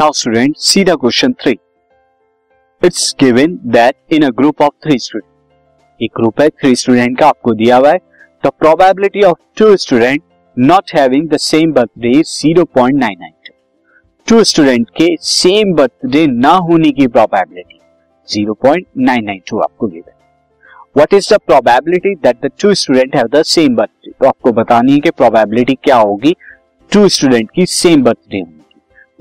Now student see the question three it's given that in a group of three student एक group है three student का आपको दिया हुआ है। The probability of two student not having the same birthday zero point nine nine two student के same birthday ना होने की probability zero point nine nine two आपको given what is the probability that the two student have the same birthday तो आपको बतानी है कि प्रोबेबिलिटी क्या होगी। टू स्टूडेंट की सेम बर्थडे होने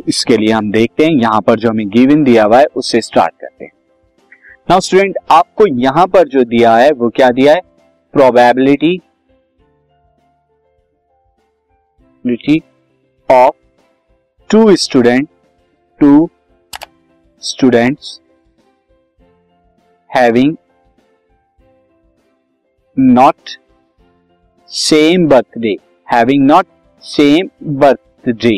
इसके लिए हम देखते हैं, यहाँ पर जो हमें गिवन दिया हुआ है उससे स्टार्ट करते हैं। नाउ स्टूडेंट आपको यहाँ पर जो दिया है, वो क्या दिया है? Probability of two student two students having not same birthday having not same birthday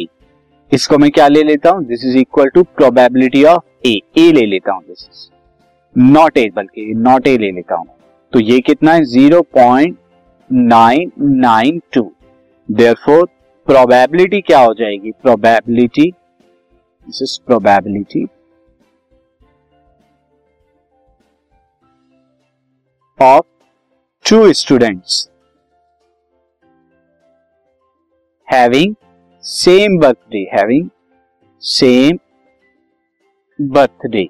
इसको मैं क्या ले लेता हूँ? This is equal to probability of a a ले लेता हूँ दिस इज़ नॉट ए बल्कि नॉट ए ले लेता हूँ। तो ये कितना है? Zero point nine nine two therefore probability क्या हो जाएगी? Probability this is probability of two students having same birthday having same birthday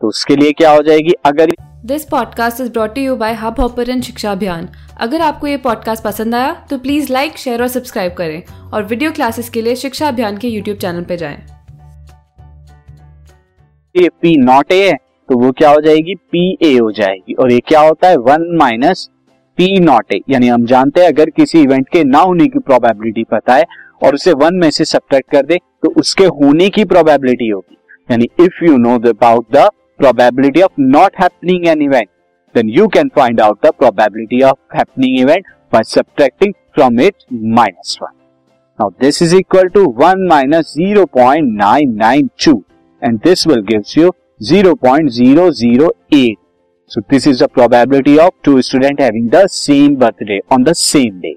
तो उसके लिए क्या हो जाएगी? अगर this podcast is brought you by Hub Hopper शिक्षा अभियान अगर आपको ये पॉडकास्ट पसंद आया तो प्लीज़ लाइक शेयर और सब्सक्राइब करें और वीडियो क्लासेस के लिए शिक्षा अभियान के यूट्यूब चैनल पर जाएँ। पी नॉट ए है तो वो क्या हो जाएगी? पी ए हो जाएगी। और ये क्या होता है? One minus P not A यानी हम जानते हैं अगर किसी इवेंट के ना होने की प्रोबेबिलिटी पता है और उसे वन में से सब्ट्रैक्ट कर दे तो उसके होने की प्रोबेबिलिटी होगी। यानी if you know about the probability of not happening an event then you can find out the probability of happening event by subtracting from it minus one now this is equal to one minus zero point nine nine two and this will gives you zero point zero zero eight so this is the probability of two student having the same birthday on the same day.